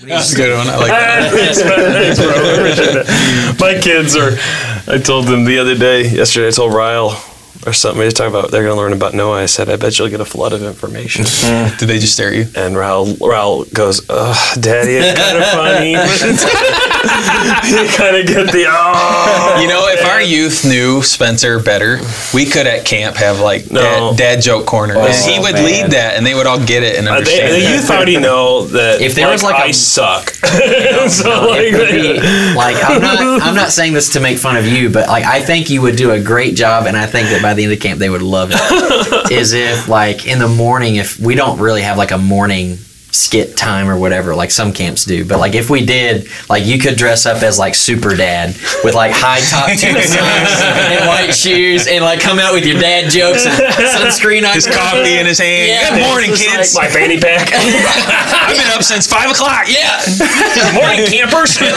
That's a good one. I like that. Thanks, man. Thanks, bro. I appreciate that. My kids are. I told them the other day, yesterday. I told Ryle or something. We were talking about they're going to learn about Noah. I said, I bet you'll get a flood of information. Did they just stare at you? And Raul, Raul goes, Ugh, Daddy, it's kind of funny. you kind of get the, oh. You know, if our youth knew Spencer better, we could at camp have like No. dad, dad joke corner. And he would man. lead that, and they would all get it and Uh, understand. they, the youth already know that If there was like I a- suck. so like, It be, like I'm not I'm not saying this to make fun of you, but like I think you would do a great job, and I think that by the end of camp they would love it. is if like in the morning, if we don't really have like a morning skit time or whatever, like some camps do, but like if we did, like you could dress up as like super dad with like high top tube and white shoes, and like come out with your dad jokes and sunscreen on his coffee in his hand. Yeah, Good man, morning, it's just kids. my fanny pack. I've been up since five o'clock. Yeah. Good morning, campers.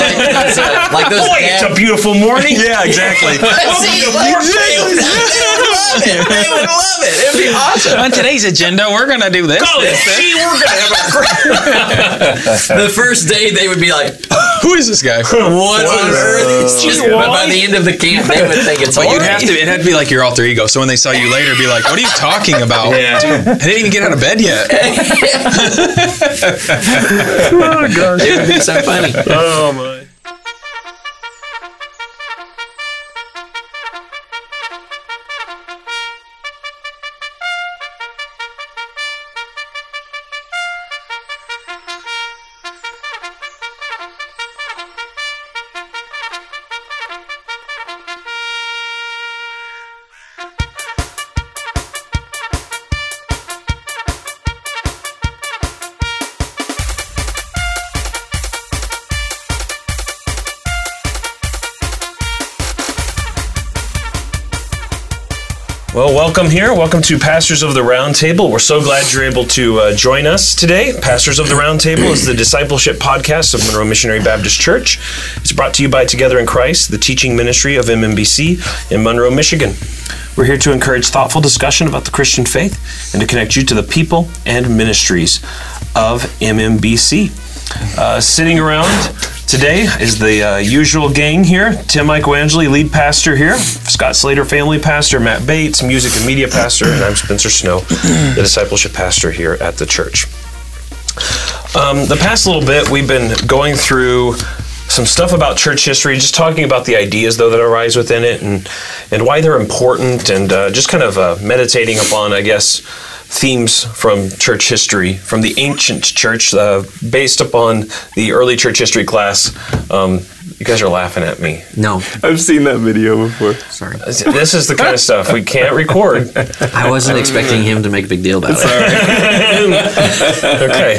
It's, uh, like those Boy, dad- it's a beautiful morning. Yeah, exactly. See, like, they would love it. They would love it. It'd be awesome. On today's agenda, we're gonna do this. Oh, this, this. gee, we're gonna have a great. The first day they would be like, Who is this guy? "What on earth is this?" But by the end of the camp, they would think it's. But you'd have to. It had to be like your alter ego. So when they saw you later, be like, "What are you talking about? Yeah. Dude, I didn't even get out of bed yet." Oh, it would be so funny. Oh my. Welcome here. Welcome to Pastors of the Roundtable. We're so glad you're able to uh, join us today. Pastors of the Roundtable is the discipleship podcast of Monroe Missionary Baptist Church. It's brought to you by Together in Christ, the teaching ministry of MMBC in Monroe, Michigan. We're here to encourage thoughtful discussion about the Christian faith and to connect you to the people and ministries of MMBC. Uh, sitting around today is the uh, usual gang here. Tim Michaelangeli, lead pastor here, Scott Slater, family pastor, Matt Bates, music and media pastor, and I'm Spencer Snow, the discipleship pastor here at the church. Um, the past little bit, we've been going through some stuff about church history, just talking about the ideas though that arise within it and and why they're important, and uh, just kind of uh, meditating upon, I guess, themes from church history, from the ancient church, uh, based upon the early church history class. Um, you guys are laughing at me. No, I've seen that video before. sorry. This is the kind of stuff we can't record. I wasn't expecting him to make a big deal about it. Sorry. Okay.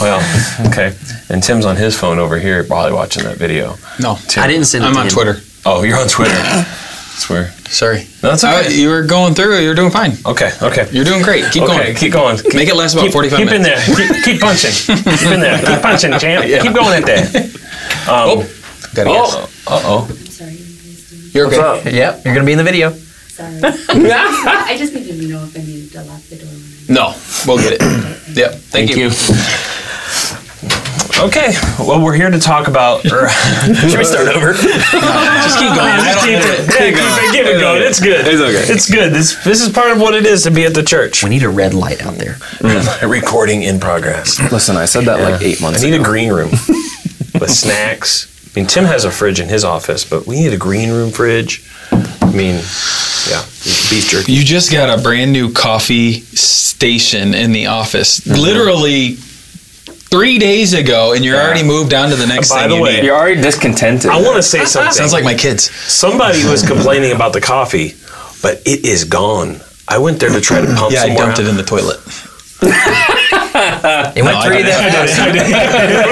Well, okay. And Tim's on his phone over here, probably watching that video. No, Tim. I didn't send it I'm to on him. Twitter. Oh, you're on Twitter. Swear. Sorry. No, that's Uh, okay. you were going through. You're doing fine. Okay, okay. You're doing great. Keep okay, going. keep going. Make it last about keep, 45 keep in minutes. there. Keep, keep punching. Keep in there. Keep punching, champ. Keep going at that. Um, Gotta oh, uh oh. Sorry, you guys doing? You're What's okay. up? Yep, you're gonna be in the video. Sorry. I just needed to know if I needed to lock the door No, we'll get it. Yep. Thank, you. Okay. Well, we're here to talk about. Or, Should we start over? Just keep going. I don't keep it, it. yeah, keep it, keep it going. It's good. It's okay. It's good. This this is part of what it is to be at the church. We need a red light out there. Mm. Recording in progress. Listen, I said that like eight months ago. I need ago. a green room with snacks. I mean, Tim has a fridge in his office, but we need a green room fridge. I mean, yeah, beef jerky. You just got a brand new coffee station in the office. Mm-hmm. Literally three days ago, and you're already moved on to the next By thing the you way, need. You're already discontented. I want to say something. Sounds like my kids. Somebody was complaining about the coffee, but it is gone. I went there to try to pump Yeah, some I dumped out. it in the toilet. It went I through did it. that.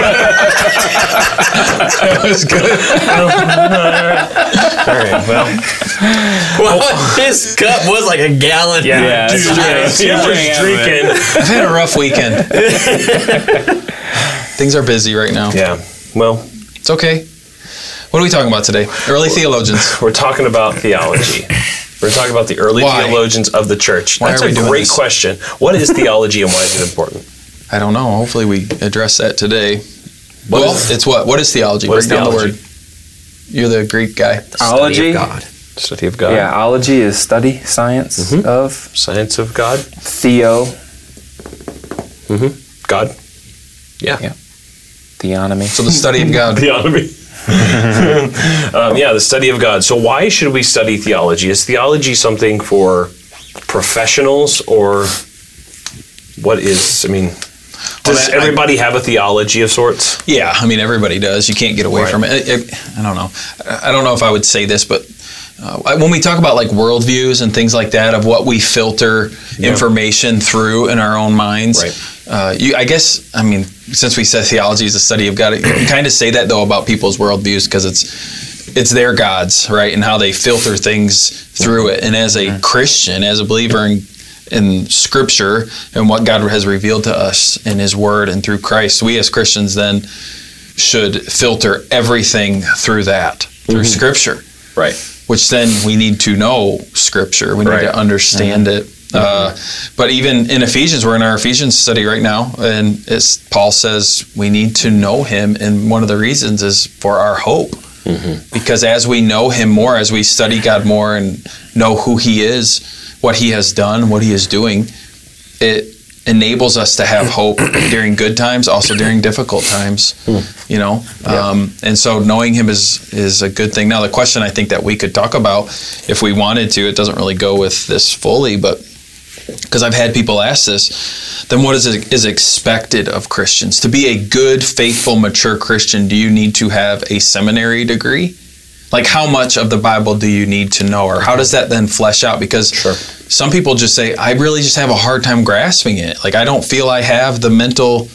That was good. All right, well, Well, oh. his cup was like a gallon. yeah, Yeah, dude, it's yeah, Yeah, drinking. I've had a rough weekend. Things are busy right now. Yeah, well, It's okay. What are we talking about today? Early theologians. we're talking about theology. We're talking about the early Why? theologians of the church. Why That's are we a doing great this? question. What is theology and why is it important? I don't know. Hopefully, we address that today. What well, is- it's what? What is theology? What is Break down theology? the word. You're the Greek guy. Study Ology? of God. Study of God. Yeah, ology is study, science Mhm. of Science of God. theo, Mm-hmm. God. Yeah. Yeah. Theonomy. So the study of God. Theonomy. um, yeah, the study of God. So why should we study theology? Is theology something for professionals or what is? I mean, does Well, I- everybody have a theology of sorts? Yeah, I mean everybody does. You can't get away Right. from it. It- it- I don't know. I I don't know if I would say this, but uh, when we talk about like worldviews and things like that, of what we filter information through in our own minds, Right. uh, you, I guess, I mean, since we said theology is a study of God, you kind of say that though about people's worldviews because it's it's their gods, right, and how they filter things through it. And as a Christian, as a believer in in Scripture and what God has revealed to us in His Word and through Christ, we as Christians then should filter everything through that through mm-hmm. Scripture, Right. which then we need to know Scripture. We need Right. to understand mm-hmm. it. Uh, but even in Ephesians, we're in our Ephesians study right now, and it's, Paul says we need to know Him, and one of the reasons is for our hope. Because as we know Him more, as we study God more and know who He is, what He has done, what He is doing, it enables us to have hope during good times, also during difficult times. You know, um, and so knowing Him is is a good thing. Now, the question I think that we could talk about, if we wanted to, it doesn't really go with this fully, but because I've had people ask this, then what is is expected of Christians to be a good, faithful, mature Christian? Do you need to have a seminary degree? Like, how much of the Bible do you need to know, or how does that then flesh out? Because Sure. some people just say, I really just have a hard time grasping it. Like, I don't feel I have the mental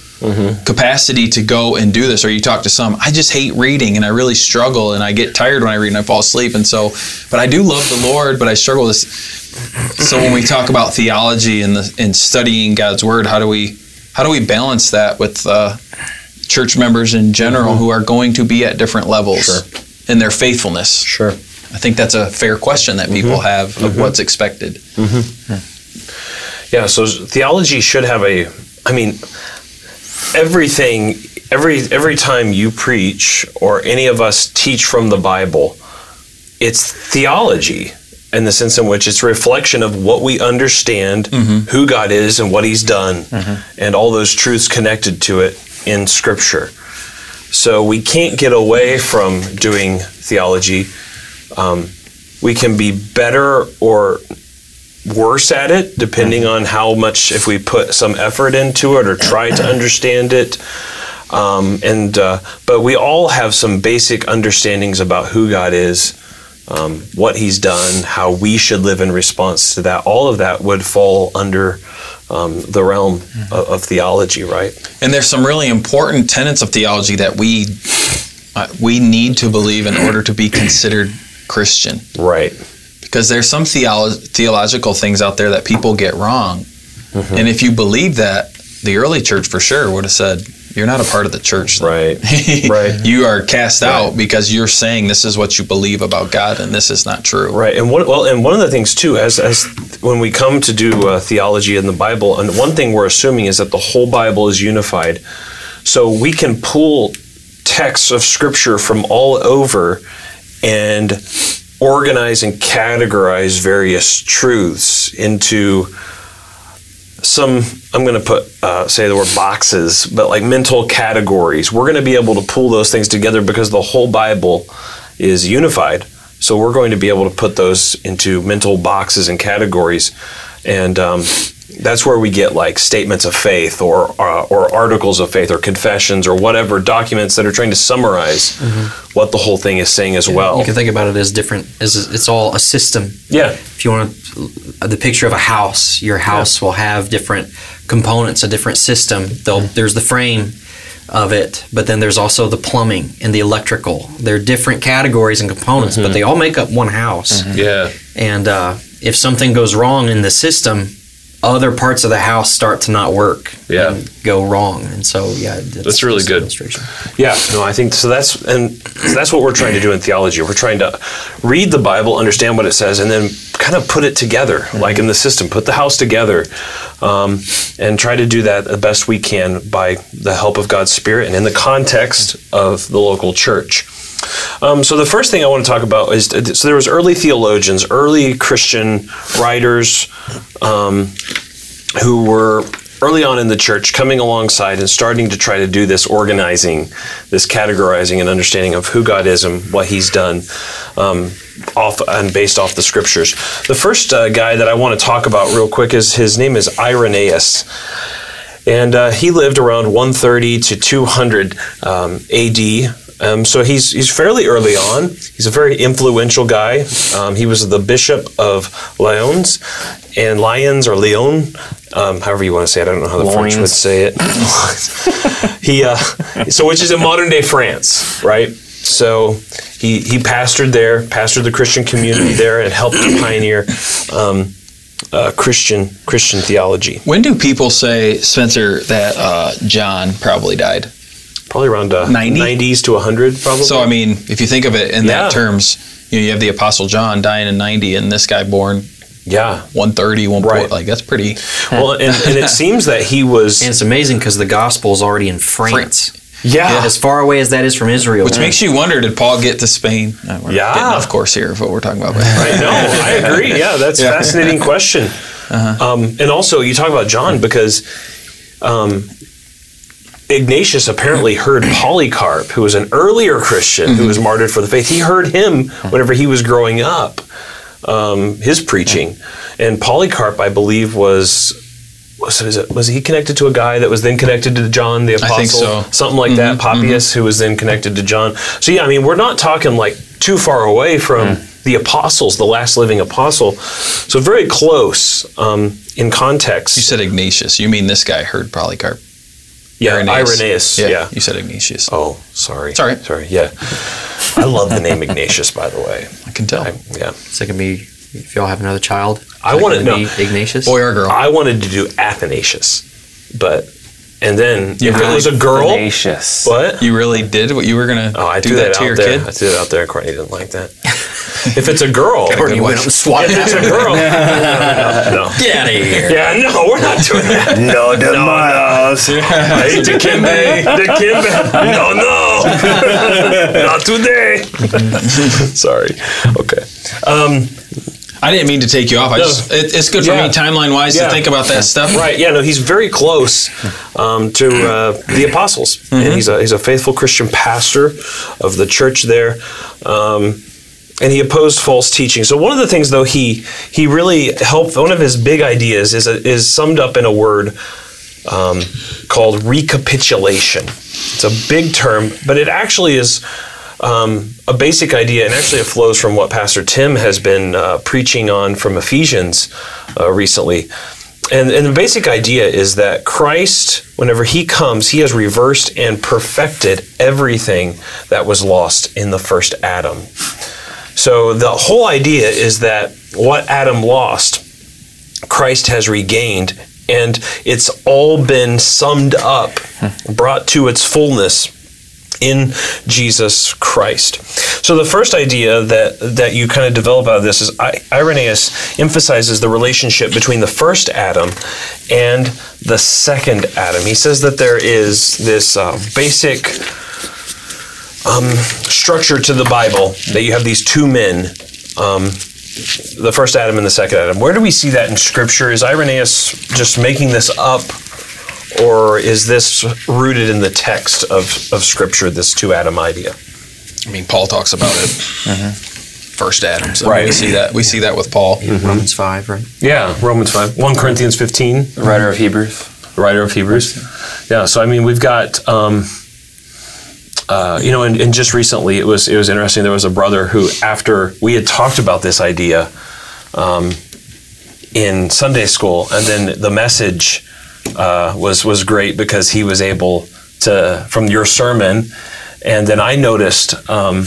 capacity to go and do this. Or you talk to some, I just hate reading and I really struggle and I get tired when I read and I fall asleep. And so, but I do love the Lord, but I struggle with this. So when we talk about theology and the and studying God's word, how do we how do we balance that with uh, church members in general mm-hmm. who are going to be at different levels Sure. in their faithfulness? Sure. I think that's a fair question that people mm-hmm. have of mm-hmm. what's expected. Yeah, so theology should have a I mean everything every every time you preach or any of us teach from the Bible, it's theology in the sense in which it's a reflection of what we understand, who God is and what he's done and all those truths connected to it in scripture. So we can't get away from doing theology. Um, we can be better or worse at it depending on how much if we put some effort into it or try to understand it. Um, and uh, but we all have some basic understandings about who god is um, what he's done how we should live in response to that. All of that would fall under um, the realm of, of theology right? And there's some really important tenets of theology that we uh, we need to believe in order to be considered Christian. right Because there's some theolo- theological things out there that people get wrong. And if you believe that, the early church for sure would have said, You're not a part of the church. right Right. you are cast Right. out because you're saying this is what you believe about God and this is not true. Right, and one well, and one of the things too, as as when we come to do uh, theology in the Bible, and one thing we're assuming is that the whole Bible is unified, so we can pull texts of Scripture from all over and organize and categorize various truths into some i'm going to put uh, say the word boxes but like mental categories. We're going to be able to pull those things together because the whole bible is unified. So we're going to be able to put those into mental boxes and categories. And um, that's where we get like statements of faith or uh, or articles of faith or confessions or whatever documents that are trying to summarize mm-hmm. what the whole thing is saying as well You can think about it as different. As it's all a system. yeah If you want to, the picture of a house, your house will have different components, a different system. They'll, mm-hmm. there's the frame of it, but then there's also the plumbing and the electrical. They're different categories and components, but mm-hmm. they all make up one house. yeah And uh, if something goes wrong in the system, other parts of the house start to not work Yeah. and go wrong. And so, yeah, That's really good. Illustration. Yeah, no, I think so. That's and so that's what we're trying to do in theology. We're trying to read the Bible, understand what it says, and then kind of put it together, like in the system, put the house together, um, and try to do that the best we can by the help of God's Spirit and in the context of the local church. Um, so the first thing I want to talk about is so there was early theologians, early Christian writers um, who were early on in the church coming alongside and starting to try to do this organizing, this categorizing and understanding of who God is and what He's done. Um, off and based off the scriptures. The first uh, guy that I want to talk about real quick is his name is Irenaeus. And uh, he lived around 130 to 200 um, AD. Um, so he's he's fairly early on. He's a very influential guy. Um, he was the bishop of Lyons, and Lyons or Lyon, um, however you want to say it. I don't know how the French would say it. he uh, so which is in modern day France, right? So he he pastored there, pastored the Christian community there, and helped to pioneer um, uh, Christian Christian theology. When do people say, Spencer, that uh, John probably died? Probably around uh, 90? 90s to 100, probably. So, I mean, if you think of it in Yeah. that terms, you know, you have the Apostle John dying in 90 and this guy born yeah. 130, 140. Right. Like, that's pretty. Well, and, and it seems that he was. And it's amazing because the gospel is already in France. yeah. As far away as that is from Israel. Which makes you wonder did Paul get to Spain? We're Yeah. Getting off course here of what we're talking about. but- I know. I agree. Yeah, that's a fascinating question. Um, and also, you talk about John because um, Ignatius apparently heard Polycarp, who was an earlier Christian who was martyred for the faith. He heard him whenever he was growing up, um, his preaching. And Polycarp, I believe, was. Was, it, was he connected to a guy that was then connected to John the Apostle? think so. Something like that. Papias, who was then connected to John. So yeah, I mean, we're not talking like too far away from the apostles, the last living apostle. So very close um, in context. You said Ignatius. You mean this guy heard Polycarp? Yeah, Irenaeus. Yeah. You said Ignatius. Oh, sorry. It's all right. Sorry. Yeah. I love the name Ignatius, by the way. I can tell. I, yeah. So it can be, if y'all have another child. I is that wanna gonna be Ignatius. Boy or girl? I wanted to do Athanasius, but and then You if it was a girl, Tenacious. what? you really did what you were going to Oh, I do that, that, to your there. kid? I threw it out there. Courtney didn't like that. if it's a girl, Courtney went up and swatted if it's a girl, no, no, no. Get out of here. Yeah, no, we're not doing that. no, demands. Hey, Dikembe, Dikembe. No, no. Not today. Sorry. Okay. Um, I didn't mean to take you off. I No. just it, it's good for Yeah. me timeline wise Yeah. to think about that stuff. right. Yeah, no, he's very close um, to uh, the apostles. And he's a, he's a faithful Christian pastor of the church there. Um, and he opposed false teaching. So one of the things, though, he he really helped. One of his big ideas is is summed up in a word um, called recapitulation. It's a big term, but it actually is um, a basic idea, and actually it flows from what Pastor Tim has been uh, preaching on from Ephesians uh, recently. And, and the basic idea is that Christ, whenever he comes, he has reversed and perfected everything that was lost in the first Adam. So the whole idea is that what Adam lost, Christ has regained, and it's all been summed up, brought to its fullness in Jesus Christ. So the first idea that that you kind of develop out of this is I, Irenaeus emphasizes the relationship between the first Adam and the second Adam. He says that there is this uh, basic um, structure to the Bible that you have these two men. Um, the first Adam and the second Adam. Where do we see that in Scripture? Is Irenaeus just making this up, or is this rooted in the text of, of Scripture, this two Adam idea? I mean, Paul talks about it. First Adam. So Right. we see that. We see that with Paul. Romans 5, right? Yeah, Romans 5. 1 Corinthians 15, The writer of Hebrews. the writer of Hebrews. Yeah, so I mean, we've got, um, uh, you know, and, and just recently it was it was interesting. There was a brother who, after we had talked about this idea um, in Sunday school, and then the message uh, was was great because he was able to from your sermon, and then I noticed um,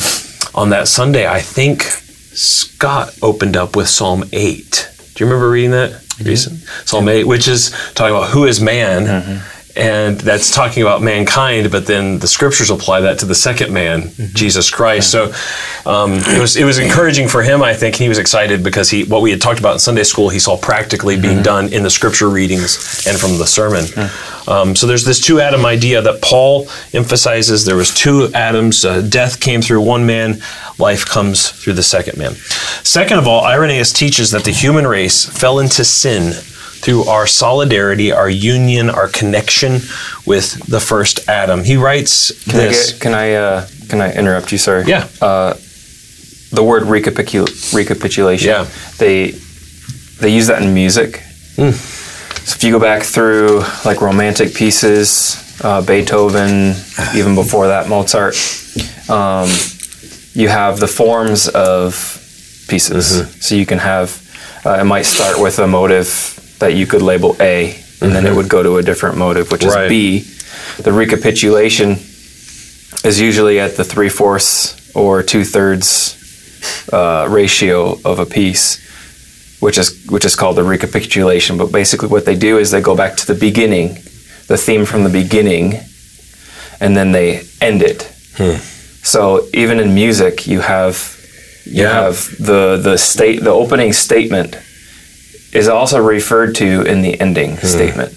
on that Sunday, I think Scott opened up with Psalm eight. Do you remember reading that? Recent Psalm eight, which is talking about who is man, and that's talking about mankind. But then the scriptures apply that to the second man, Jesus Christ. So um, it was it was encouraging for him. I think he was excited because he what we had talked about in Sunday school he saw practically being done in the scripture readings and from the sermon. Um, so there's this two Adam idea that Paul emphasizes. There was two Adams. Uh, death came through one man. Life comes through the second man. Second of all, Irenaeus teaches that the human race fell into sin through our solidarity, our union, our connection with the first Adam. He writes Can I, this. get, can I uh, can I interrupt you? sir? Yeah. Uh, the word recapitula- recapitulation. Yeah. They they use that in music. Hmm. So if you go back through like romantic pieces, uh, Beethoven, even before that Mozart, um, you have the forms of pieces. Mm-hmm. So you can have uh, it might start with a motive that you could label A, and then it would go to a different motive, which Mm-hmm. Right. is B. The recapitulation is usually at the three fourths or two thirds uh, ratio of a piece, which is which is called the recapitulation. But basically, what they do is they go back to the beginning, the theme from the beginning, and then they end it. So even in music, you have you Yeah. have the the state the opening statement is also referred to in the ending hmm. statement.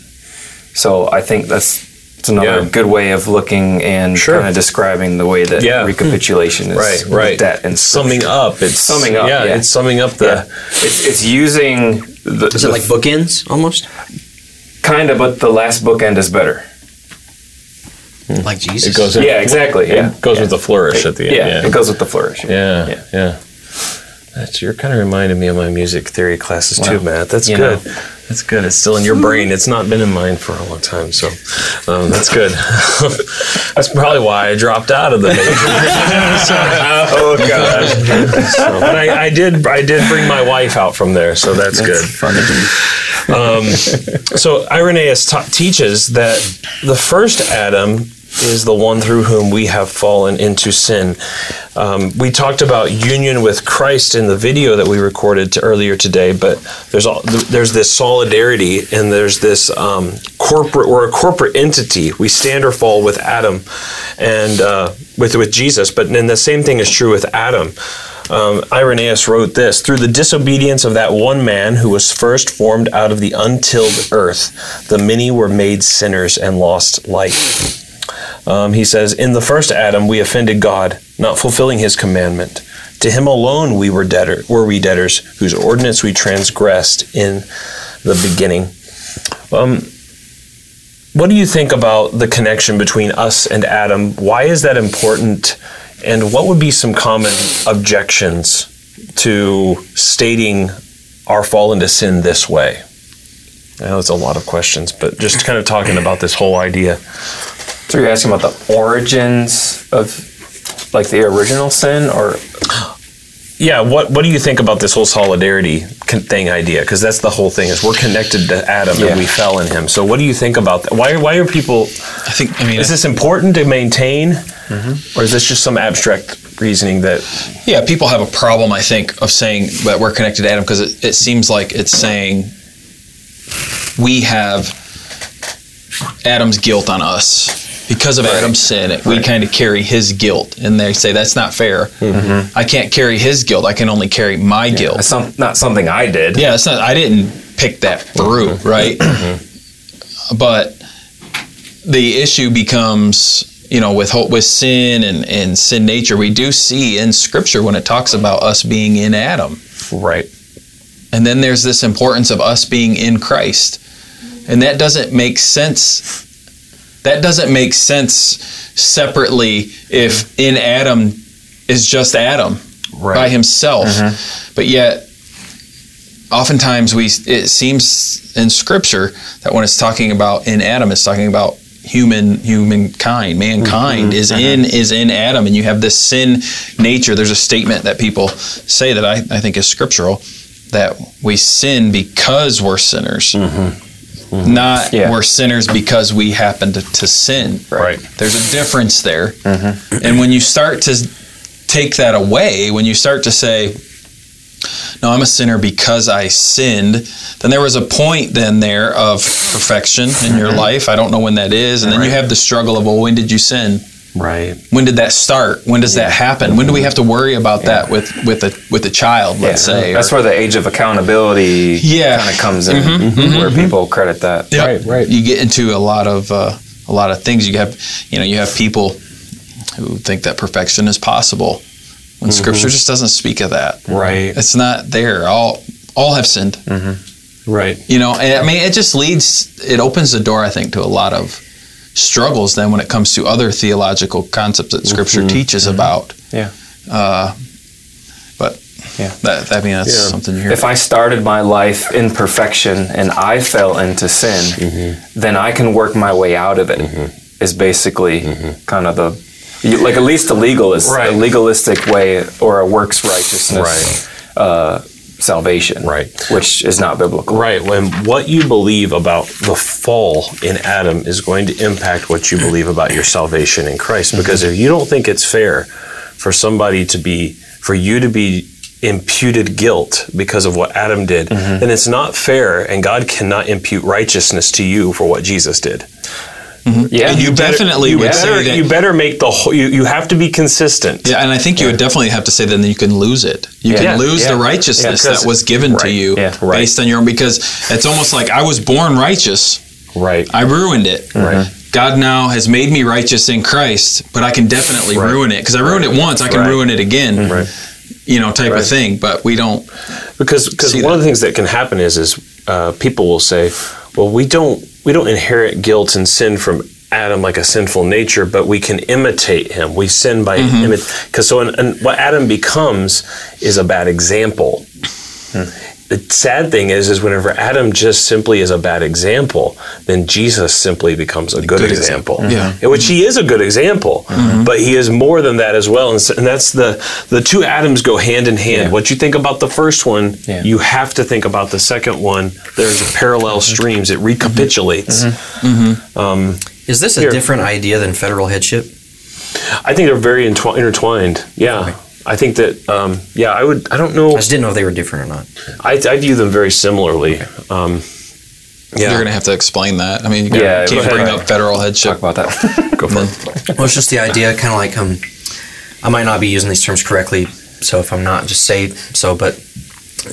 So I think that's it's another Yeah. good way of looking and Sure. kind of describing the way that Yeah. Hmm. recapitulation is Right, right. that and summing up. It's Summing up, Yeah, yeah. it's summing up the. Yeah. It's, it's using the, Is it like bookends almost? kind of, but the last bookend is better. Like Jesus. It goes. In, Yeah, exactly. Yeah, It goes yeah. with the flourish at the end. Yeah, Yeah. it goes with the flourish. Yeah, Yeah. That's you're kind of reminding me of my music theory classes too, Matt. That's You good. know. That's good. It's still in your brain. It's not been in mine for a long time, so um, that's good. that's probably why I dropped out of the major. oh gosh! So, but I, I did. I did bring my wife out from there, so that's, good. Um, so Irenaeus ta- teaches that the first Adam is the one through whom we have fallen into sin. Um, we talked about union with Christ in the video that we recorded to earlier today, but there's all, there's this solidarity and there's this um, corporate. We're a corporate entity. We stand or fall with Adam and uh, with with Jesus. But then the same thing is true with Adam. Um, Irenaeus wrote this Through the disobedience of that one man who was first formed out of the untilled earth, the many were made sinners and lost life. Um, he says, In the first Adam, we offended God, not fulfilling his commandment. To him alone we were debtor, were we debtors, whose ordinance we transgressed in the beginning. Um, what do you think about the connection between us and Adam? Why is that important? And what would be some common objections to stating our fall into sin this way? I know it's a lot of questions, but just kind of talking about this whole idea. So you're asking about the origins of like the original sin, or Yeah, what what do you think about this whole solidarity thing idea? Because that's the whole thing is we're connected to Adam Yeah. and we fell in him. So what do you think about that? Why why are people? I think. I mean, Is this important to maintain, mm-hmm. or is this just some abstract reasoning that? Yeah, people have a problem, I think, of saying that we're connected to Adam because it, it seems like it's saying we have Adam's guilt on us. Because of Adam's sin, we kind of carry his guilt. And they say that's not fair. Mm-hmm. I can't carry his guilt. I can only carry my guilt. it's some, not something I did. Yeah, it's not. I didn't pick that mm-hmm. fruit, right? Mm-hmm. but the issue becomes, you know, with with sin and, and sin nature. We do see in Scripture when it talks about us being in Adam, Right. and then there's this importance of us being in Christ, and that doesn't make sense. That doesn't make sense separately if in Adam is just Adam by himself, mm-hmm. but yet oftentimes we it seems in scripture that when it's talking about in adam it's talking about human humankind. Mankind mm-hmm. is mm-hmm. in is in adam and you have this sin nature. There's a statement that people say that i, I think is scriptural that we sin because we're sinners Mm-hmm. not Yeah. we're sinners because we happen to, to sin Right. there's a difference there mm-hmm. and when you start to take that away when you start to say no, I'm a sinner because I sinned, then there was a point then there of perfection in your mm-hmm. life. I don't know when that is. And then you have the struggle of, well, when did you sin? Right. When did that start? When does that happen? When do we have to worry about that with with a with a child, let's say? That's or- where the age of accountability Yeah. kind of comes in, mm-hmm. where mm-hmm. Mm-hmm. people credit that. Yep. Right, right. You get into a lot of uh, a lot of things. You have, you know, you have people who think that perfection is possible when Scripture just doesn't speak of that. Right. It's not there. All all have sinned. Right. You know, and I mean, it just leads. It opens the door, I think, to a lot of struggles. Then, when it comes to other theological concepts that Scripture mm-hmm. teaches mm-hmm. about. Yeah. Uh, but Yeah. that I mean, that's Yeah. something you hear. If I started my life in perfection and I fell into sin, mm-hmm. then I can work my way out of it. Is basically kind of the like at least a legalist, Right. a legalistic way or a works righteousness uh, salvation, Right. Which is not biblical. Right. When what you believe about the fall in Adam is going to impact what you believe about your salvation in Christ. Because if you don't think it's fair for somebody to be, for you to be imputed guilt because of what Adam did, mm-hmm. then it's not fair, and God cannot impute righteousness to you for what Jesus did. Mm-hmm. Yeah, And you better- definitely you would better, say that you better make the whole. You, you have to be consistent. Yeah, and I think you would definitely have to say then that you can lose it. You Yeah. can lose Yeah. the righteousness Yeah, 'cause- that was given to you Yeah, right. based on your own. Because it's almost like I was born righteous, Right. I ruined it. Mm-hmm. Right. God now has made me righteous in Christ, but I can definitely Right. ruin it because I ruined it once. I can Right. ruin it again. Mm-hmm. Right. You know, type Right. of thing. But we don't. because because one that. of the things that can happen is is uh, people will say, well, we don't we don't inherit guilt and sin from Adam like a sinful nature, but we can imitate him. We sin by Mm-hmm. imitate because so and, and what Adam becomes is a bad example. The sad thing is, is whenever Adam just simply is a bad example, then Jesus simply becomes a good, Good example. example. Mm-hmm. Yeah. Which he is a good example, mm-hmm. but he is more than that as well. And, so, and that's the the two Adams go hand in hand. Yeah. What you think about the first one, Yeah. you have to think about the second one. There's a parallel mm-hmm. streams. It recapitulates. Um, Is this a Here. different idea than federal headship? I think they're very entwi- intertwined. Yeah. I think that, um, yeah, I would, I don't know. I just didn't know if they were different or not. I, I view them very similarly. Um, yeah. You're going to have to explain that. I mean, you Yeah, can't bring ahead. up federal headship. Talk about that. Go for it. Well, it's just the idea, kind of like um, I might not be using these terms correctly, so if I'm not, just say so. But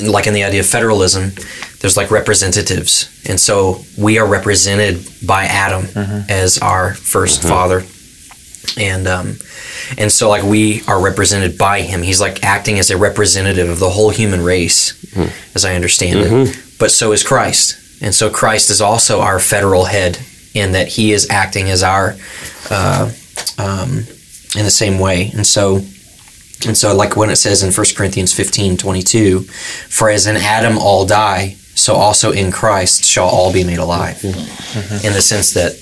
like in the idea of federalism, there's like representatives, and so we are represented by Adam as our 1st father, and um, and so like we are represented by him. He's like acting as a representative of the whole human race, as I understand it. But so is Christ, and so Christ is also our federal head in that he is acting as our uh, um, in the same way. And so, and so, like when it says in 1 Corinthians 15 22, for as in Adam all die, so also in Christ shall all be made alive. In the sense that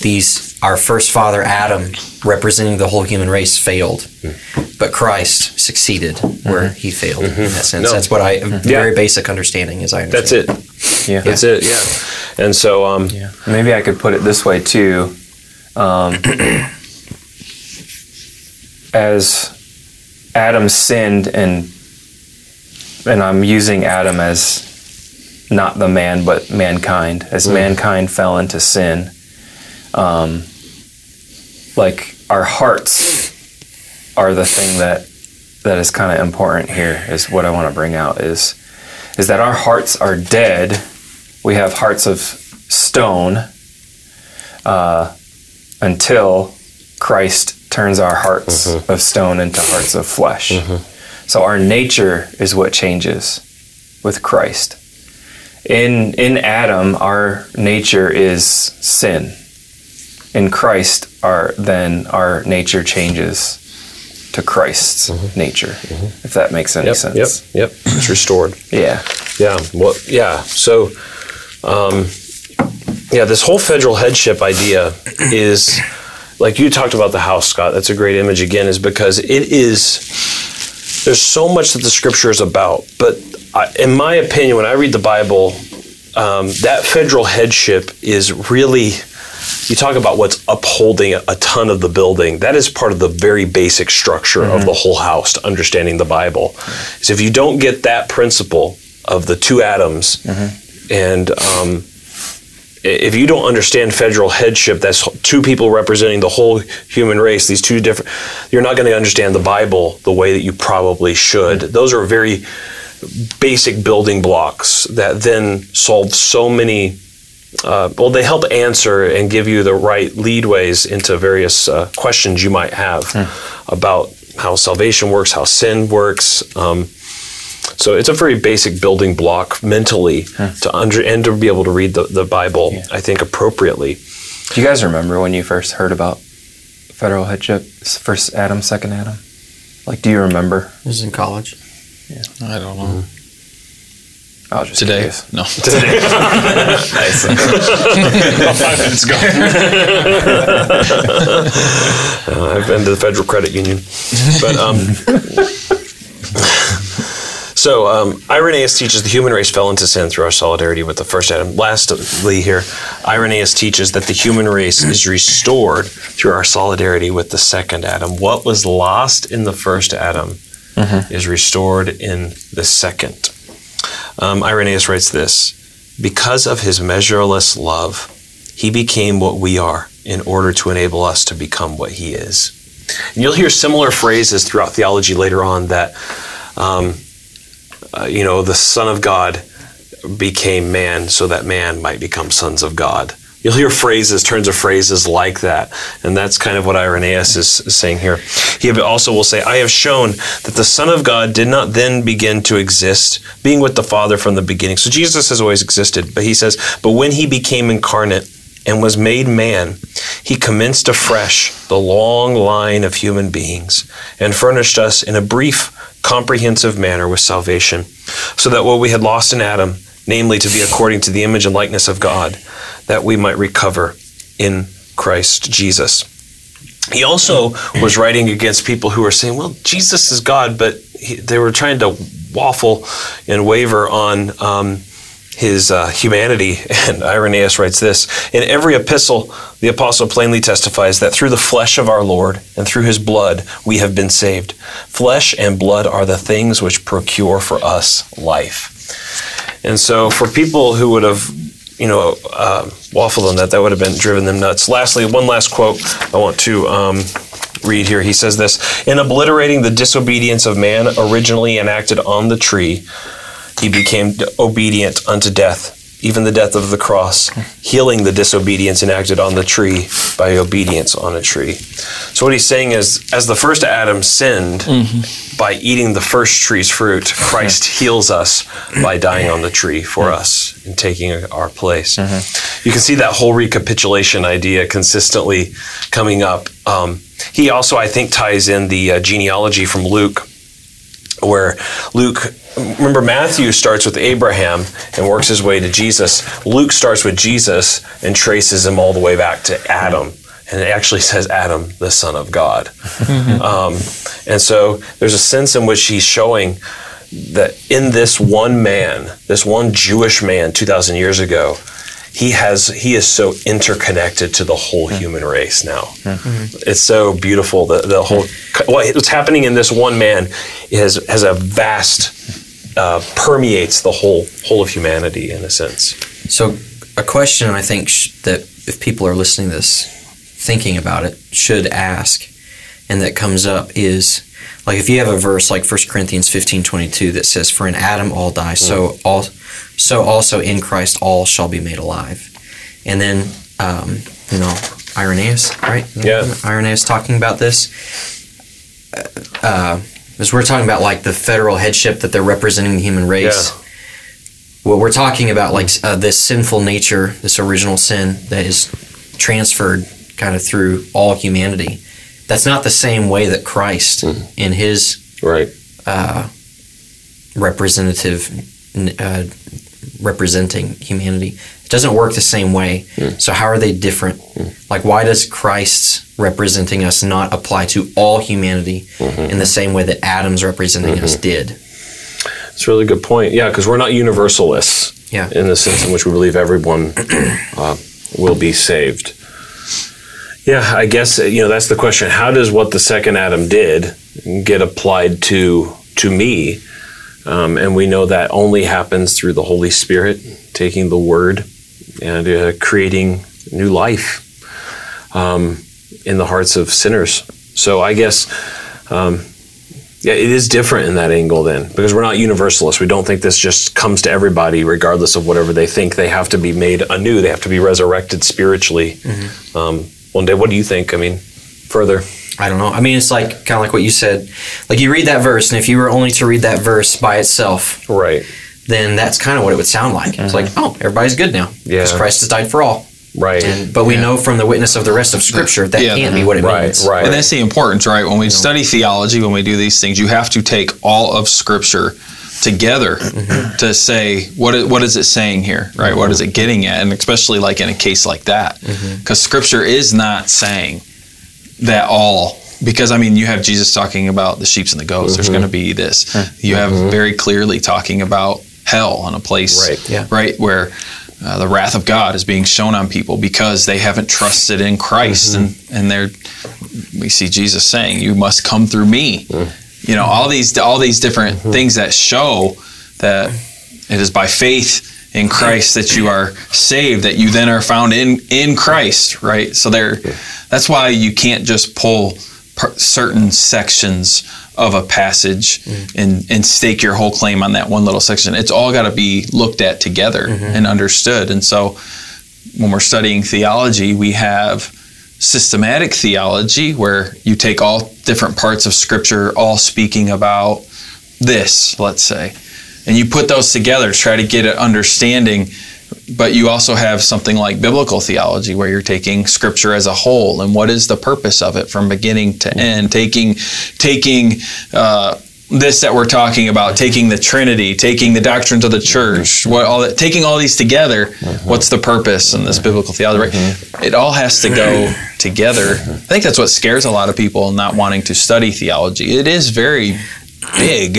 these, our first father Adam, representing the whole human race, failed, but Christ succeeded where he failed. In that sense, No. that's what I very basic understanding as I understand. That's it. yeah. That's it. Yeah. And so, um, Yeah. Maybe I could put it this way too. Um, as Adam sinned, and and I'm using Adam as not the man, but mankind. As mankind fell into sin, um, like our hearts are the thing that that is kind of important here. Is what I want to bring out is is that our hearts are dead. We have hearts of stone uh, until Christ turns our hearts of stone into hearts of flesh. So our nature is what changes with Christ. In in Adam, our nature is sin. In Christ, our then our nature changes to Christ's nature. If that makes any yep, sense. yep, yep. It's restored. Yeah. Yeah. Well, yeah. So, um, yeah, this whole federal headship idea is like you talked about the house, Scott. That's a great image again, is because it is. There's so much that the scripture is about, but I, in my opinion, when I read the Bible, um, that federal headship is really you talk about what's upholding a ton of the building. That is part of the very basic structure of the mm-hmm. whole house to understanding the Bible. Is if you don't get that principle of the two Adams, mm-hmm. and um, if you don't understand federal headship, that's two people representing the whole human race. These two different, you're not going to understand the Bible the way that you probably should. Mm-hmm. Those are very basic building blocks that then solve so many. Uh, well, they help answer and give you the right leadways into various uh, questions you might have about how salvation works, how sin works. Um, so it's a very basic building block mentally to under and to be able to read the, the Bible, I think, appropriately. Do you guys remember when you first heard about federal headship? First Adam, second Adam? Like, do you remember? This is in college. Yeah, I don't know. I was just Today? curious. No. Nice. Five minutes ago. Uh, I've been to the Federal Credit Union, but um, so um, Irenaeus teaches the human race fell into sin through our solidarity with the first Adam. Lastly, here, Irenaeus teaches that the human race is restored through our solidarity with the second Adam. What was lost in the first Adam is restored in the second. Um, Irenaeus writes this Because of his measureless love, he became what we are in order to enable us to become what he is. And you'll hear similar phrases throughout theology later on that, um, uh, you know, the Son of God became man so that man might become sons of God. You'll hear phrases, turns of phrases like that. And that's kind of what Irenaeus is, saying here. He also will say, I have shown that the Son of God did not then begin to exist, being with the Father from the beginning. So Jesus has always existed. But he says, But when he became incarnate and was made man, he commenced afresh the long line of human beings and furnished us in a brief, comprehensive manner with salvation, so that what we had lost in Adam, namely to be according to the image and likeness of God, that we might recover in Christ Jesus. He also was writing against people who were saying, well, Jesus is God, but he, they were trying to waffle and waver on um, his uh, humanity. And Irenaeus writes this In every epistle, the apostle plainly testifies that through the flesh of our Lord and through his blood we have been saved. Flesh and blood are the things which procure for us life. And so, for people who would have, you know, uh, waffled on that, that would have been driven them nuts. Lastly, one last quote I want to um, read here. He says this In obliterating the disobedience of man originally enacted on the tree, he became obedient unto death, even the death of the cross, healing the disobedience enacted on the tree by obedience on a tree. So, what he's saying is, as the first Adam sinned by eating the first tree's fruit, Christ heals us by dying on the tree for us and taking our place. You can see that whole recapitulation idea consistently coming up. Um, he also, I think, ties in the uh, genealogy from Luke where Luke, remember Matthew starts with Abraham and works his way to Jesus. Luke starts with Jesus and traces him all the way back to Adam. And it actually says Adam, the son of God. um, and so there's a sense in which he's showing that in this one man, this one Jewish man 2,000 years ago, he has he is so interconnected to the whole hmm. human race now. Hmm. Hmm. It's so beautiful. The the whole what's happening in this one man has has a vast uh, permeates the whole whole of humanity in a sense. So, a question I think sh- that if people are listening to this, thinking about it, should ask, and that comes up is like if you have a verse like 1 Corinthians fifteen twenty two that says, "For in Adam all die, so all, so also in Christ all shall be made alive," and then um, you know Irenaeus, right? Yeah. Irenaeus talking about this. Uh, as we're talking about like the federal headship that they're representing the human race. Well, we're talking about like uh, this sinful nature, this original sin that is transferred kind of through all humanity. That's not the same way that Christ, in his Right. uh, representative, uh, representing humanity, it doesn't work the same way. So how are they different? Like, why does Christ's representing us not apply to all humanity in the same way that Adam's representing us did? It's a really good point. Yeah, because we're not universalists. Yeah. In the sense in which we believe everyone uh, will be saved. Yeah, I guess uh, you know that's the question. How does what the second Adam did get applied to to me? Um, and we know that only happens through the Holy Spirit taking the Word and uh, creating new life um, in the hearts of sinners. So I guess. Um, yeah, it is different in that angle then, because we're not universalists. We don't think this just comes to everybody, regardless of whatever they think. They have to be made anew. They have to be resurrected spiritually. Um, one day, what do you think? I mean, further. I don't know. I mean, it's like kind of like what you said. Like you read that verse, and if you were only to read that verse by itself, Right. then that's kind of what it would sound like. It's mm-hmm. like, oh, everybody's good now because Christ has died for all. Right. And, but we know from the witness of the rest of Scripture that Yeah. can't be what it right. means. Right. And that's the importance, right? When we study theology, when we do these things, you have to take all of Scripture together to say what is, what is it saying here, right? What is it getting at, and especially like in a case like that, mm-hmm. because Scripture is not saying that all. Because I mean, you have Jesus talking about the sheep and the goats. There's mm-hmm. going to be this. You have mm-hmm. very clearly talking about hell and a place, Right. Yeah. right where uh, the wrath of God is being shown on people because they haven't trusted in Christ, and and they're we see Jesus saying, "You must come through me." Mm. You know, all these all these different mm-hmm. things that show that it is by faith in Christ that you are saved, that you then are found in in Christ, right? So there, that's why you can't just pull certain sections of a passage mm-hmm. and and stake your whole claim on that one little section. It's all got to be looked at together mm-hmm. and understood. And so, when we're studying theology, we have systematic theology where you take all different parts of scripture all speaking about this let's say and you put those together to try to get an understanding. But you also have something like biblical theology where you're taking scripture as a whole and what is the purpose of it from beginning to end taking taking uh, this that we're talking about taking the trinity taking the doctrines of the church what all that taking all these together mm-hmm. what's the purpose in this mm-hmm. biblical theology right? Mm-hmm. it all has to go together. I think that's what scares a lot of people not wanting to study theology. It is very big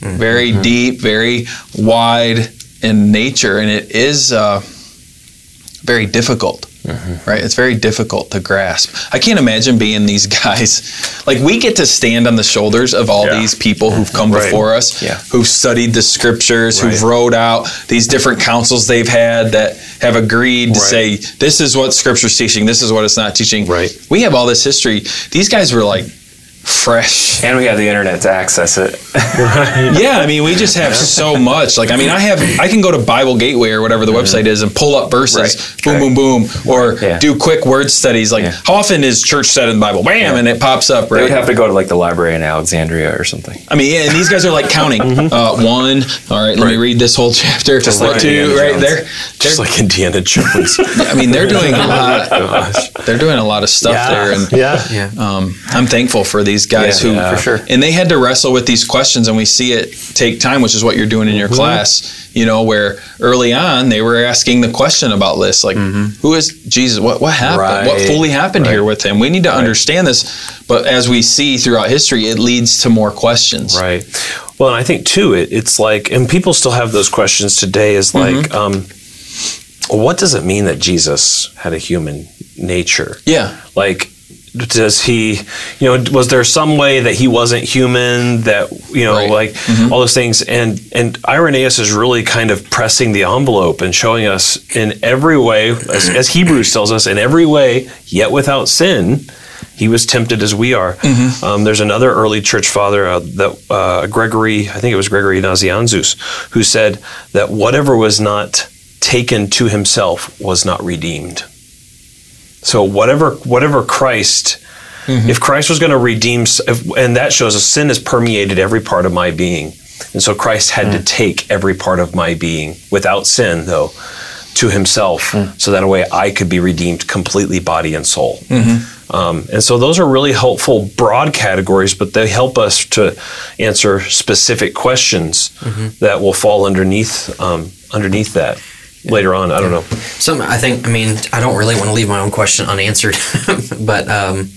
very deep very wide in nature and it is uh, very difficult Mm-hmm. right it's very difficult to grasp i can't imagine being these guys like we get to stand on the shoulders of all Yeah. these people who've come Right. before us Yeah. who've studied the scriptures who've Right. wrote out these different councils they've had that have agreed to Right. say this is what scripture's teaching this is what it's not teaching Right. we have all this history these guys were like fresh And we have the internet to access it. yeah, I mean, we just have so much. Like, I mean, I have, I can go to Bible Gateway or whatever the website is and pull up verses, Right. boom, boom, boom, or Yeah. do quick word studies. Like, Yeah. how often is church said in the Bible? Bam, and it pops up, They right? would have to go to like the library in Alexandria or something. I mean, yeah, and these guys are like counting. uh, one, all right, let me read this whole chapter. Just like two, Indiana right Jones. there. Just like Indiana Jones. I mean, they're doing a lot. Gosh. They're doing a lot of stuff there, and yeah. Yeah. um, I'm thankful for these guys Yeah, who, yeah, for sure. and they had to wrestle with these questions, and we see it take time, which is what you're doing in your mm-hmm. class. You know, where early on they were asking the question about this, like, mm-hmm. who is Jesus? What what happened? What fully happened here with him? We need to understand this. But as we see throughout history, it leads to more questions. Right. Well, and I think too, it, it's like, and people still have those questions today. Is mm-hmm. like, um, what does it mean that Jesus had a human nature? Yeah. Like, does he, you know, was there some way that he wasn't human? That you know, Right. like all those things, and and Irenaeus is really kind of pressing the envelope and showing us in every way, as, as Hebrews tells us, in every way, yet without sin. He was tempted as we are. Um, there's another early church father uh, that uh, Gregory, I think it was Gregory Nazianzus, who said that whatever was not taken to himself was not redeemed. So whatever whatever Christ, mm-hmm. if Christ was going to redeem, if, and that shows us sin has permeated every part of my being, and so Christ had to mm. take every part of my being without sin, though, to Himself, mm. so that a way I could be redeemed completely, body and soul. Mm-hmm. Um, and so those are really helpful broad categories, but they help us to answer specific questions mm-hmm. that will fall underneath um, underneath that later on. I don't know. Some, I think, I mean, I don't really want to leave my own question unanswered, but um,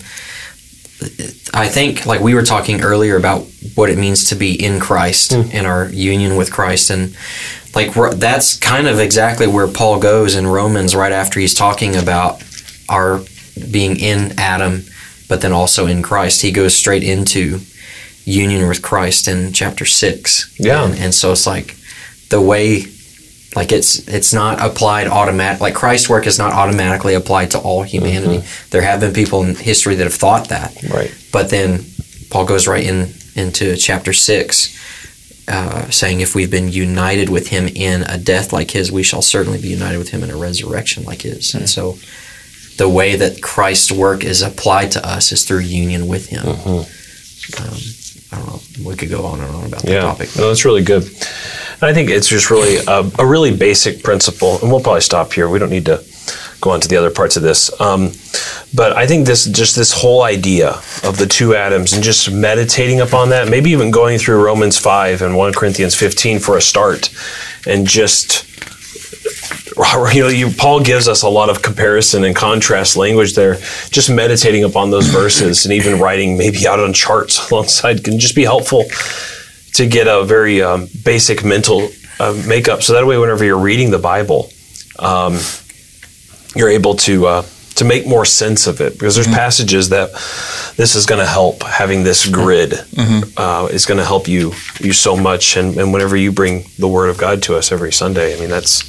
I think, like we were talking earlier about what it means to be in Christ and our union with Christ, and like that's kind of exactly where Paul goes in Romans right after he's talking about our being in Adam, but then also in Christ. He goes straight into union with Christ in chapter six. Yeah. and, and so it's like the way, like it's it's not applied automatic. Like Christ's work is not automatically applied to all humanity. There have been people in history that have thought that, Right. but then Paul goes right in into chapter six, uh, saying, "If we've been united with Him in a death like His, we shall certainly be united with Him in a resurrection like His." And so, the way that Christ's work is applied to us is through union with Him. Um, I don't know. We could go on and on about that Yeah, topic. no, that's really good. And I think it's just really a, a really basic principle, and we'll probably stop here. We don't need to go on to the other parts of this. Um, but I think this just this whole idea of the two Adams and just meditating upon that, maybe even going through Romans five and one Corinthians fifteen for a start, and just you know, you, Paul gives us a lot of comparison and contrast language there. Just meditating upon those verses and even writing maybe out on charts alongside can just be helpful to get a very um, basic mental uh, makeup. So that way, whenever you're reading the Bible, um, you're able to uh, to make more sense of it because there's passages that this is going to help. Having this grid uh, is going to help you you so much. And, and whenever you bring the Word of God to us every Sunday, I mean that's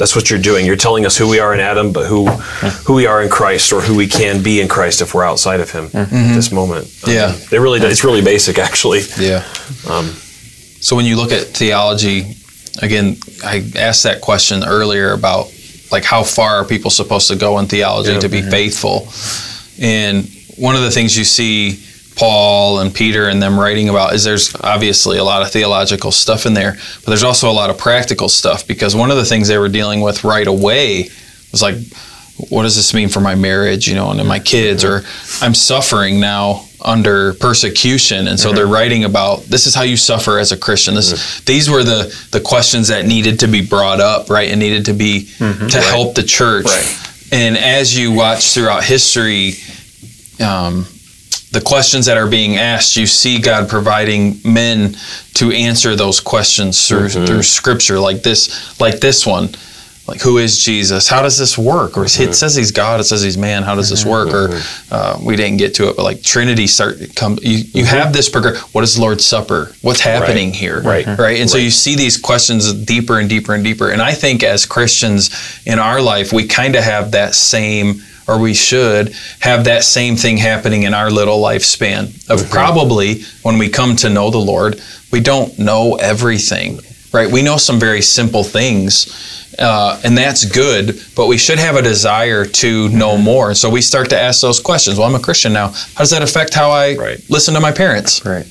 that's what you're doing. You're telling us who we are in Adam, but who who we are in Christ, or who we can be in Christ if we're outside of Him at this moment. Um, Yeah. they really. It's really basic, actually. Yeah. Um, so when you look at theology, again, I asked that question earlier about like how far are people supposed to go in theology Yeah. to be faithful? And one of the things you see Paul and Peter and them writing about is there's obviously a lot of theological stuff in there, but there's also a lot of practical stuff because one of the things they were dealing with right away was like, what does this mean for my marriage, you know, and my kids, or I'm suffering now under persecution, and so they're writing about this is how you suffer as a Christian. This, these were the the questions that needed to be brought up, right, and needed to be to help the church. And as you watch throughout history, um, the questions that are being asked, you see God providing men to answer those questions through mm-hmm. through Scripture, like this, like this one, like who is Jesus? How does this work? Or it mm-hmm. says he's God, it says he's man. How does this mm-hmm. work? Or uh, we didn't get to it, but like Trinity start come. You you have this progress. What is the Lord's Supper? What's happening here? Right. right. And so you see these questions deeper and deeper and deeper. And I think as Christians in our life, we kind of have that same or we should have that same thing happening in our little lifespan of probably when we come to know the Lord, we don't know everything, right? We know some very simple things, uh, and that's good, but we should have a desire to know more. And so we start to ask those questions. Well, I'm a Christian now. How does that affect how I Right. listen to my parents? Right.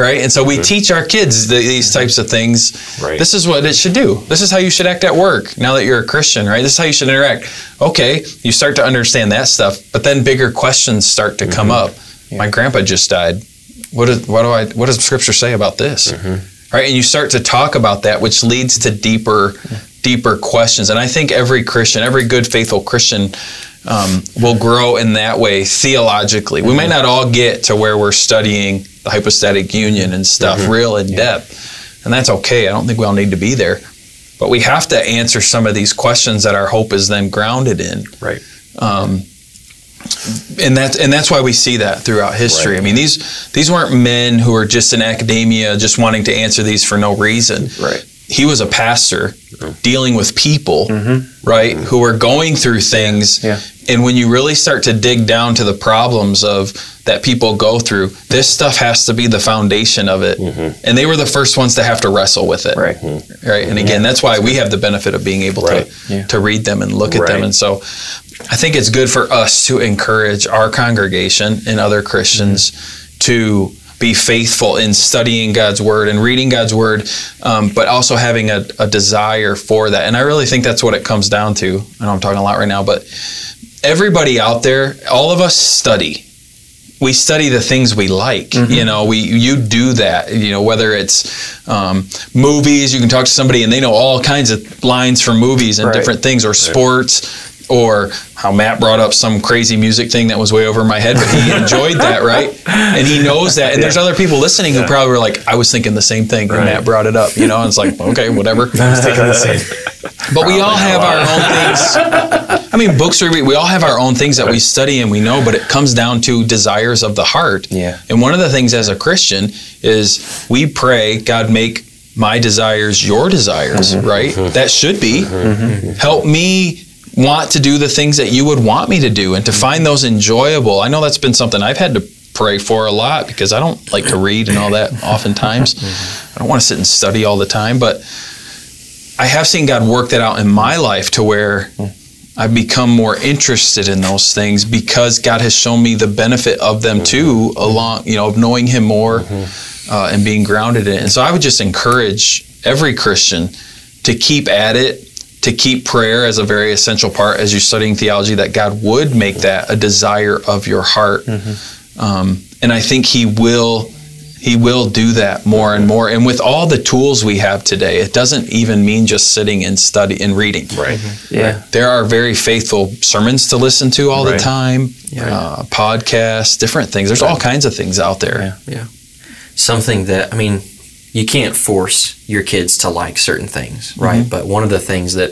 Right. And so we mm-hmm. teach our kids the, these types of things. Right. This is what it should do. This is how you should act at work now that you're a Christian, right? This is how you should interact. Okay, you start to understand that stuff, but then bigger questions start to come mm-hmm. up. My grandpa just died. What, is, what do I what does scripture say about this? Mm-hmm. Right? And you start to talk about that which leads to deeper deeper questions. And I think every Christian, every good faithful Christian um, will grow in that way theologically. We may not all get to where we're studying hypostatic union and stuff real in depth, and that's okay. I don't think we all need to be there, but we have to answer some of these questions that our hope is then grounded in. Right. Um, and that's and that's why we see that throughout history. I mean, these these weren't men who were just in academia, just wanting to answer these for no reason. Right. He was a pastor dealing with people, mm-hmm. right, who were going through things. Yeah. And when you really start to dig down to the problems of that people go through, this stuff has to be the foundation of it. Mm-hmm. And they were the first ones to have to wrestle with it. Right. Mm-hmm. Right. And again, that's why we have the benefit of being able Right. to Yeah. to read them and look at them. And so I think it's good for us to encourage our congregation and other Christians to be faithful in studying God's word and reading God's word, um, but also having a, a desire for that. And I really think that's what it comes down to. I know I'm talking a lot right now, but everybody out there, all of us study. We study the things we like. You know, we you do that. You know, whether it's um, movies, you can talk to somebody and they know all kinds of lines from movies and Right. different things, or sports or how Matt brought up some crazy music thing that was way over my head, but he enjoyed that, right? And he knows that. And there's other people listening who probably were like, I was thinking the same thing when Matt brought it up, you know? And it's like, okay, whatever. But we all have our own things. I mean, books we read, we all have our own things that we study and we know, but it comes down to desires of the heart. Yeah. And one of the things as a Christian is we pray, God, make my desires your desires, right? That should be. Help me want to do the things that you would want me to do and to mm-hmm. find those enjoyable. I know that's been something I've had to pray for a lot because I don't like to read and all that oftentimes. Mm-hmm. I don't want to sit and study all the time, but I have seen God work that out in my life to where mm. I've become more interested in those things because God has shown me the benefit of them mm-hmm. too, along you know, of knowing Him more uh, and being grounded in it. And so I would just encourage every Christian to keep at it, to keep prayer as a very essential part as you're studying theology. That God would make that a desire of your heart, um, and I think He will. He will do that more and more. And with all the tools we have today, it doesn't even mean just sitting and study and reading. Right. Yeah. There are very faithful sermons to listen to all the Right. time, uh, podcasts, different things. There's all kinds of things out there. Yeah. Something that, I mean, you can't force your kids to like certain things, right? Mm-hmm. But one of the things that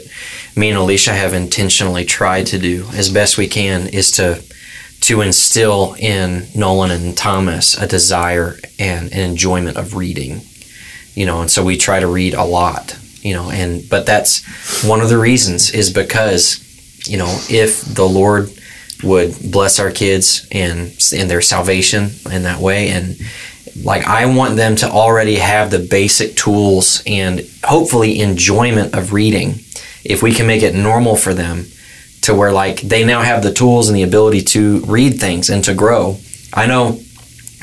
me and Alicia have intentionally tried to do as best we can is to to instill in Nolan and Thomas a desire and an enjoyment of reading. You know, and so we try to read a lot, you know, and but that's one of the reasons is because, you know, if the Lord would bless our kids and in their salvation in that way and like I want them to already have the basic tools and hopefully enjoyment of reading if we can make it normal for them to where like they now have the tools and the ability to read things and to grow. I know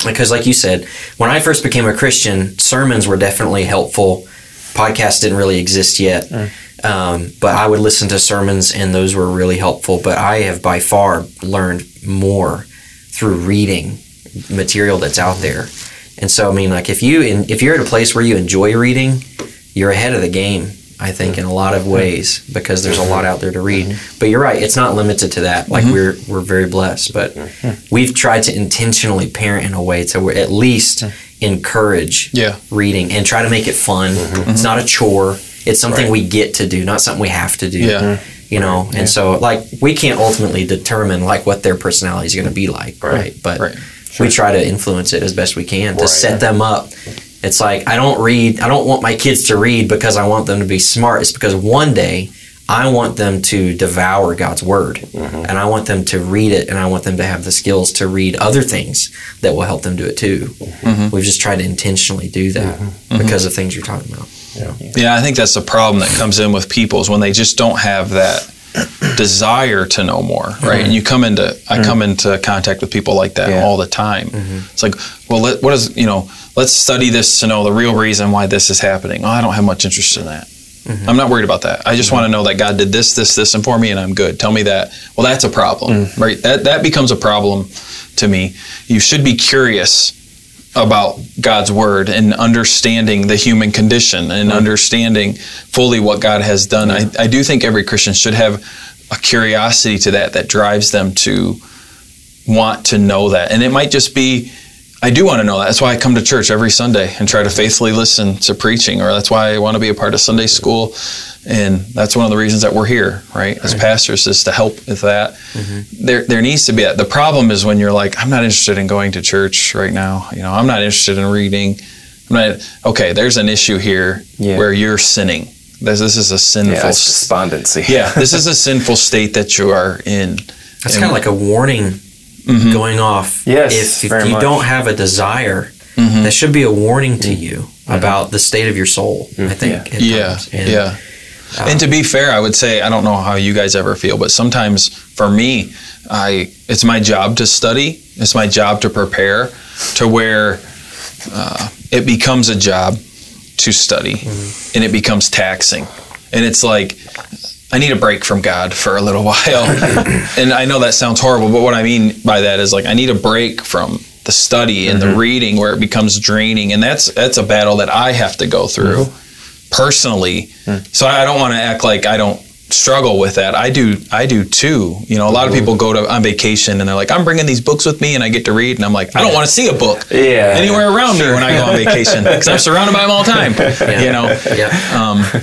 because like you said, when I first became a Christian, sermons were definitely helpful. Podcasts didn't really exist yet. Um, but I would listen to sermons and those were really helpful. But I have by far learned more through reading material that's out there. And so, I mean, like if you in, if you're at a place where you enjoy reading, you're ahead of the game. I think in a lot of ways because there's a lot out there to read. But you're right; it's not limited to that. Like mm-hmm. we're we're very blessed, but mm-hmm. we've tried to intentionally parent in a way to at least mm. encourage Yeah. reading and try to make it fun. Mm-hmm. It's not a chore. It's something we get to do, not something we have to do. Yeah. You know, and so like we can't ultimately determine like what their personality is going to be like, right? But Right. We try to influence it as best we can to Right. set them up. It's like I don't read. I don't want my kids to read because I want them to be smart. It's because one day I want them to devour God's word, mm-hmm. and I want them to read it, and I want them to have the skills to read other things that will help them do it too. Mm-hmm. We've just tried to intentionally do that mm-hmm. because of things you're talking about. Yeah, I think that's the problem that comes in with people is when they just don't have that desire to know more, right? And you come into I mm-hmm. come into contact with people like that Yeah. all the time. Mm-hmm. It's like, well, let, what is you know? Let's study this to know the real reason why this is happening. Oh, I don't have much interest in that. Mm-hmm. I'm not worried about that. I just want to know that God did this, this, this, and for me, and I'm good. Tell me that. Well, that's a problem, mm. right? That that becomes a problem to me. You should be curious about God's word and understanding the human condition and understanding fully what God has done. I, I do think every Christian should have a curiosity to that that drives them to want to know that. And it might just be, I do want to know that. That's why I come to church every Sunday and try to faithfully listen to preaching, or that's why I want to be a part of Sunday school. And that's one of the reasons that we're here, right? As pastors, is to help with that. Mm-hmm. There, there needs to be that. The problem is when you're like, I'm not interested in going to church right now. You know, I'm not interested in reading. I'm not. Okay, there's an issue here Yeah. where you're sinning. This, this is a sinful. Yeah, despondency. yeah, this is a sinful state that you are in. That's kind of like a warning Mm-hmm. going off. Yes, if, if very you much. don't have a desire, mm-hmm. that should be a warning to mm-hmm. you about the state of your soul. I think. at Yeah. And, yeah. Um, and to be fair, I would say I don't know how you guys ever feel, but sometimes for me, I it's my job to study. It's my job to prepare to where uh, it becomes a job to study, and it becomes taxing, and it's like. I need a break from God for a little while. and I know that sounds horrible, but what I mean by that is like I need a break from the study and the mm-hmm. reading where it becomes draining. And that's that's a battle that I have to go through personally. Mm-hmm. So I don't want to act like I don't struggle with that. I do. I do too. You know, a lot of mm-hmm. people go to on vacation and they're like, "I'm bringing these books with me," and I get to read, and I'm like, "I don't want to see a book Yeah. anywhere around me when I go on vacation because I'm surrounded by them all the time." You know. Yeah. Um,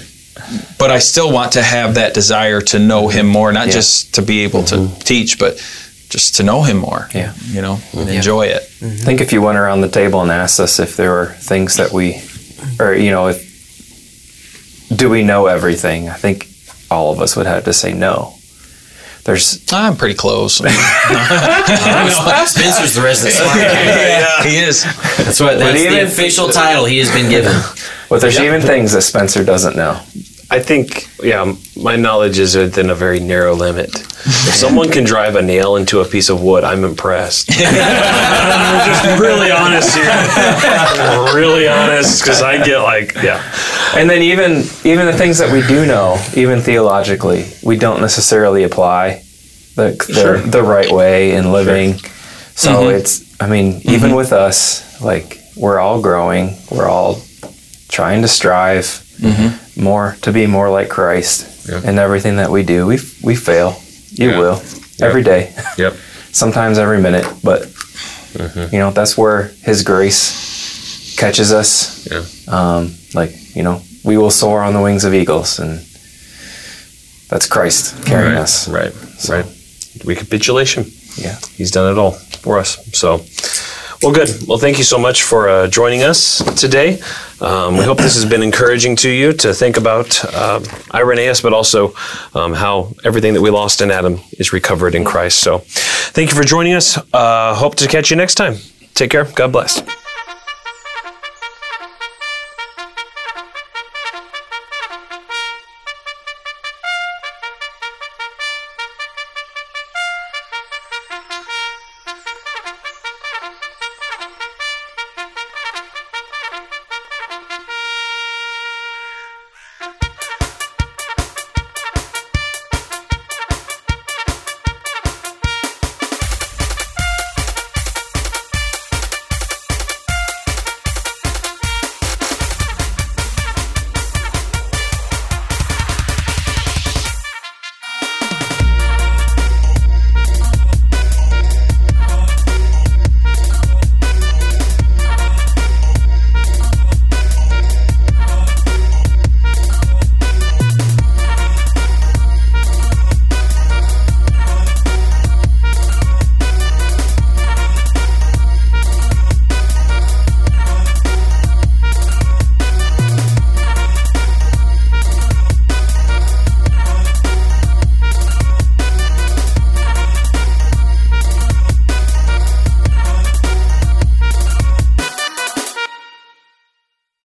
but I still want to have that desire to know Him more, not Yeah. just to be able to mm-hmm. teach, but just to know Him more. Yeah. You know, and mm-hmm. enjoy it. Mm-hmm. I think if you went around the table and asked us if there were things that we, or you know, if do we know everything? I think all of us would have to say no. There's I'm pretty close. Spencer's the resident scientist. He is. That's what that's the even- official title he has been given. but there's even things that Spencer doesn't know. I think, yeah, my knowledge is within a very narrow limit. If someone can drive a nail into a piece of wood, I'm impressed. I'm just really honest here. really honest, because I get like, yeah. And then even even the things that we do know, even theologically, we don't necessarily apply the the, Sure. the right way in living. Sure. So mm-hmm. it's I mean, even mm-hmm. with us, like we're all growing, we're all trying to strive mm-hmm. More to be more like Christ Yeah. in everything that we do. We we fail. You Yeah. will every day. Yep. Sometimes every minute, but you know that's where His grace catches us Yeah. um, like you know we will soar on the wings of eagles and that's christ carrying Right. us Right. Right. Recapitulation. yeah He's done it all for us. So, well, good. Well, thank you so much for uh, joining us today. Um, we hope this has been encouraging to you to think about um, Irenaeus, but also um, how everything that we lost in Adam is recovered in Christ. So, thank you for joining us. Uh, hope to catch you next time. Take care. God bless.